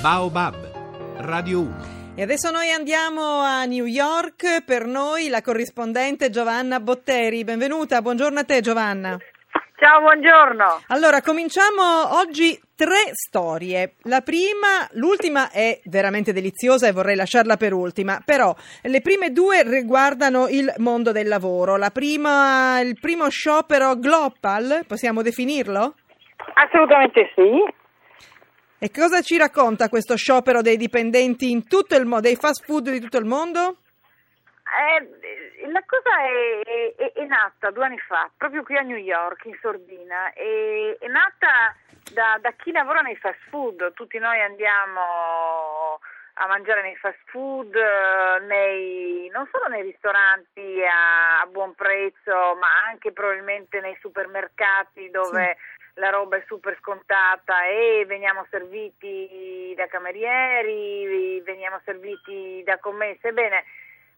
Baobab, Radio 1. E adesso noi andiamo a New York, per noi la corrispondente Giovanna Botteri. Benvenuta, buongiorno a te Giovanna. Ciao, buongiorno. Allora, cominciamo oggi tre storie. La prima, l'ultima è veramente deliziosa e vorrei lasciarla per ultima, però le prime due riguardano il mondo del lavoro. La prima, il primo sciopero Global, possiamo definirlo? Assolutamente sì. E cosa ci racconta questo sciopero dei dipendenti in tutto il mondo, dei fast food di tutto il mondo? Eh, la cosa è, è, è, nata due anni fa, proprio qui a New York, in Sordina, e, è nata da, da, chi lavora nei fast food. Tutti noi andiamo a mangiare nei fast food, nei, non solo nei ristoranti a, a, buon prezzo, ma anche probabilmente nei supermercati dove... Sì la roba è super scontata e veniamo serviti da camerieri, veniamo serviti da commesse. Ebbene,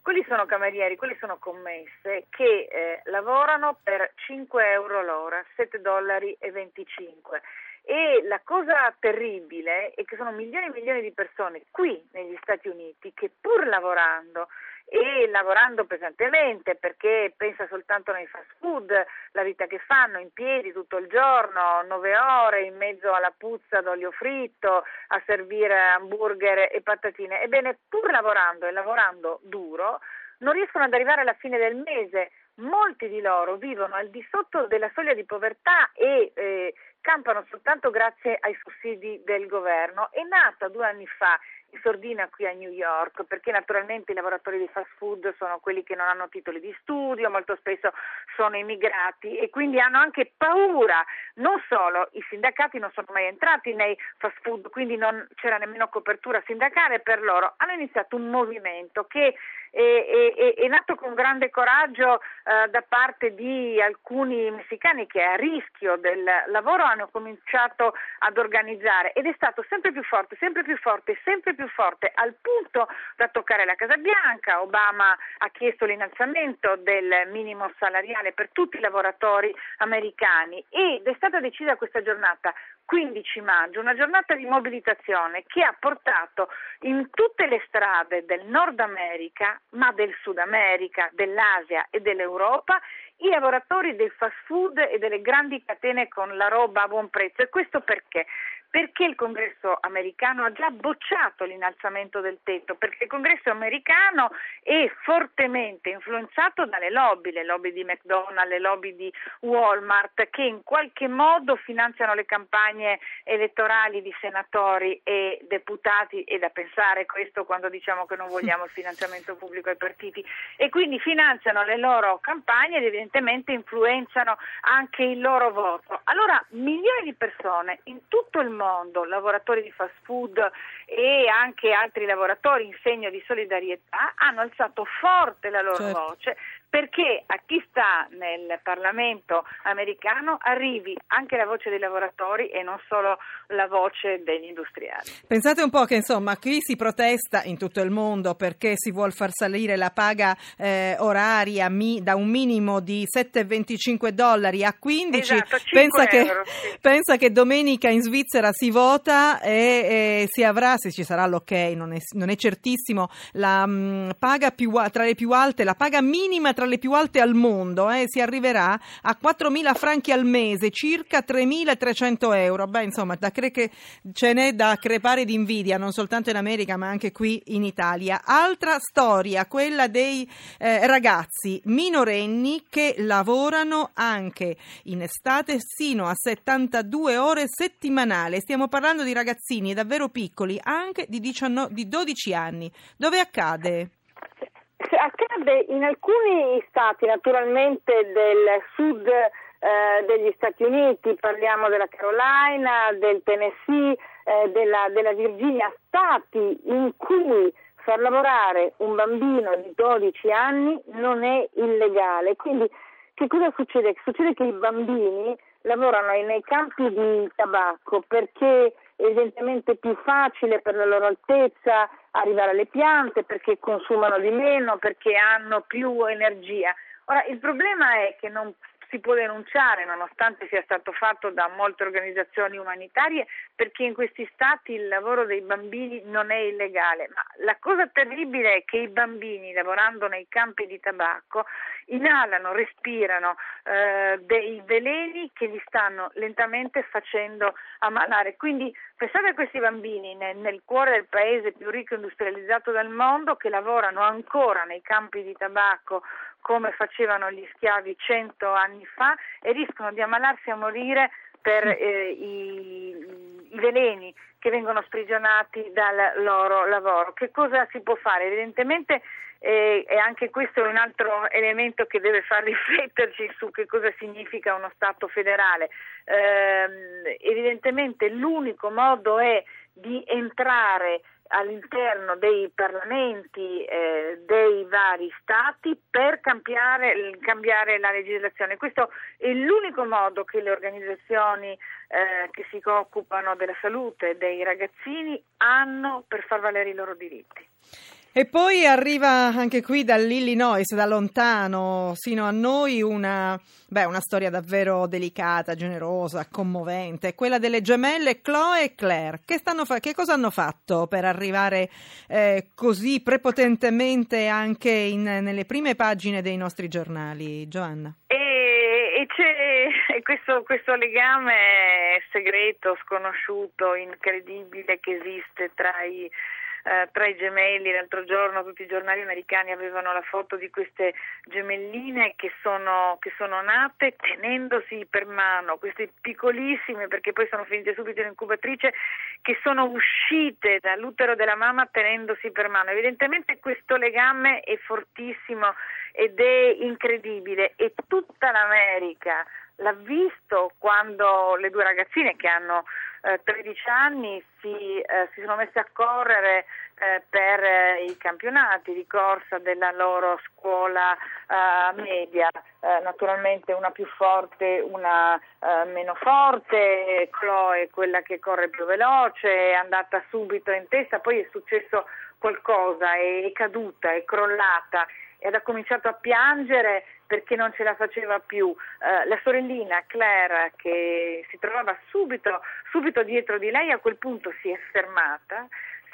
quelli sono camerieri, quelli sono commesse che eh, lavorano per 5 euro l'ora, 7 dollari 25. E la cosa terribile è che sono milioni e milioni di persone qui negli Stati Uniti che pur lavorando e lavorando pesantemente perché pensa soltanto nei fast food, la vita che fanno in piedi tutto il giorno, nove ore in mezzo alla puzza d'olio fritto a servire hamburger e patatine. Ebbene, pur lavorando e lavorando duro, non riescono ad arrivare alla fine del mese. Molti di loro vivono al di sotto della soglia di povertà e eh, campano soltanto grazie ai sussidi del governo. È nata due anni fa sordina qui a New York, perché naturalmente i lavoratori di fast food sono quelli che non hanno titoli di studio, molto spesso sono immigrati e quindi hanno anche paura. Non solo, i sindacati non sono mai entrati nei fast food, quindi non c'era nemmeno copertura sindacale per loro. Hanno iniziato un movimento che è, è, è nato con grande coraggio eh, da parte di alcuni messicani che a rischio del lavoro hanno cominciato ad organizzare ed è stato sempre più forte, sempre più forte, sempre più forte al punto da toccare la Casa Bianca. Obama ha chiesto l'innalzamento del minimo salariale per tutti i lavoratori americani ed è stata decisa questa giornata 15 maggio, una giornata di mobilitazione che ha portato in tutte le strade del Nord America, ma del Sud America, dell'Asia e dell'Europa, i lavoratori del fast food e delle grandi catene con la roba a buon prezzo. E questo perché? Perché il congresso americano ha già bocciato l'innalzamento del tetto, perché il congresso americano è fortemente influenzato dalle lobby, le lobby di McDonald's, le lobby di Walmart, che in qualche modo finanziano le campagne elettorali di senatori e deputati, e da pensare questo quando diciamo che non vogliamo il finanziamento pubblico ai partiti, e quindi finanziano le loro campagne ed evidentemente influenzano anche il loro voto. Allora milioni di persone in tutto il mondo mondo, lavoratori di fast food e anche altri lavoratori in segno di solidarietà, hanno alzato forte la loro certo. voce perché a chi sta nel Parlamento americano arrivi anche la voce dei lavoratori e non solo la voce degli industriali. Pensate un po' che insomma qui si protesta in tutto il mondo perché si vuole far salire la paga eh, oraria mi, da un minimo di 7,25 dollari a 15. Esatto, pensa, euro, che, sì. pensa, che, domenica in Svizzera si vota e, e si avrà, se ci sarà l'ok, non è, non è certissimo, la mh, mm, paga più, tra le più alte, la paga minima tra le più alte al mondo, eh, si arriverà a 4.000 franchi al mese, circa 3.300 euro. Beh, insomma, da cre- che ce n'è da crepare di invidia, non soltanto in America, ma anche qui in Italia. Altra storia, quella dei eh, ragazzi minorenni che lavorano anche in estate sino a 72 ore settimanali. Stiamo parlando di ragazzini davvero piccoli, anche di, 19, di 12 anni. Dove accade? Accade in alcuni stati, naturalmente del sud eh, degli Stati Uniti, parliamo della Carolina, del Tennessee, eh, della, della Virginia, stati in cui far lavorare un bambino di 12 anni non è illegale. Quindi che cosa succede? Succede che i bambini lavorano nei campi di tabacco perché evidentemente più facile per la loro altezza arrivare alle piante, perché consumano di meno, perché hanno più energia. Ora, il problema è che non si può denunciare nonostante sia stato fatto da molte organizzazioni umanitarie perché in questi stati il lavoro dei bambini non è illegale, ma la cosa terribile è che i bambini lavorando nei campi di tabacco inalano, respirano eh, dei veleni che li stanno lentamente facendo ammalare. Quindi pensate a questi bambini nel, nel cuore del paese più ricco e industrializzato del mondo che lavorano ancora nei campi di tabacco come facevano gli schiavi cento anni fa e rischiano di ammalarsi a morire per eh, i, i, veleni che vengono sprigionati dal loro lavoro. Che cosa si può fare? Evidentemente eh, e anche questo è un altro elemento che deve far rifletterci su che cosa significa uno Stato federale. Eh, evidentemente l'unico modo è di entrare all'interno dei parlamenti eh, dei vari stati per cambiare, cambiare, la legislazione. Questo è l'unico modo che le organizzazioni eh, che si occupano della salute dei ragazzini hanno per far valere i loro diritti. E poi arriva anche qui dall'Illinois, da lontano, sino a noi, una, beh, una storia davvero delicata, generosa, commovente, quella delle gemelle Chloe e Claire. Che, fa- che cosa hanno fatto per arrivare eh, così prepotentemente anche in, nelle prime pagine dei nostri giornali, Giovanna? E, e c'è questo, questo legame segreto, sconosciuto, incredibile che esiste tra i eh, tra i gemelli. L'altro giorno tutti i giornali americani avevano la foto di queste gemelline che sono, che sono nate tenendosi per mano, queste piccolissime perché poi sono finite subito in incubatrice, che sono uscite dall'utero della mamma tenendosi per mano. Evidentemente questo legame è fortissimo ed è incredibile e tutta l'America l'ha visto quando le due ragazzine che hanno eh, 13 anni si, eh, si, sono messe a correre eh, per eh, i campionati di corsa della loro scuola eh, media, eh, naturalmente una più forte, una meno forte, Chloe quella che corre più veloce, è andata subito in testa, poi è successo qualcosa, è, è caduta, è crollata ed ha cominciato a piangere perché non ce la faceva più. Eh, la sorellina Claire, che si trovava subito, subito dietro di lei, a quel punto si è fermata,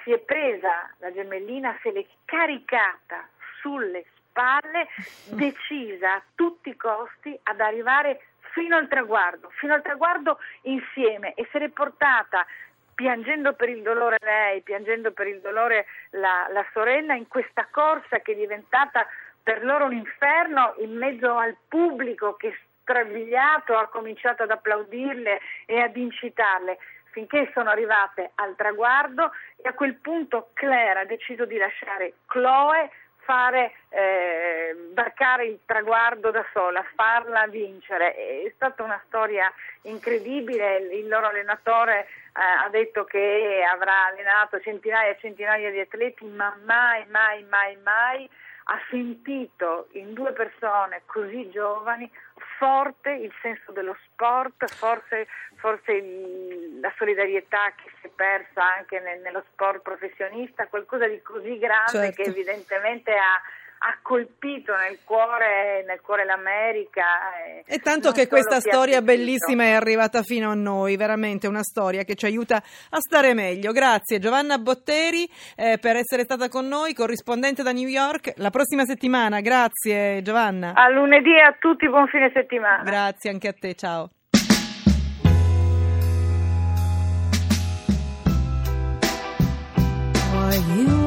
si è presa la gemellina, se l'è caricata sulle spalle, decisa a tutti i costi ad arrivare fino al traguardo, fino al traguardo insieme e se l'è portata piangendo per il dolore lei, piangendo per il dolore la, la sorella in questa corsa che è diventata per loro un inferno in mezzo al pubblico che strabiliato ha cominciato ad applaudirle e ad incitarle finché sono arrivate al traguardo e a quel punto Claire ha deciso di lasciare Chloe fare eh, barcare il traguardo da sola, farla vincere. È stata una storia incredibile, il loro allenatore eh, ha detto che avrà allenato centinaia e centinaia di atleti, ma mai, mai, mai, mai ha sentito in due persone così giovani forte il senso dello sport, forse, forse la solidarietà che si è persa anche nel, nello sport professionista, qualcosa di così grande certo. che evidentemente ha ha colpito nel cuore, nel cuore l'America. Eh, e tanto che questa storia bellissima è arrivata fino a noi, veramente una storia che ci aiuta a stare meglio. Grazie Giovanna Botteri eh, per essere stata con noi, corrispondente da New York. La prossima settimana, grazie Giovanna. A lunedì e a tutti, buon fine settimana. Grazie anche a te, ciao. Are you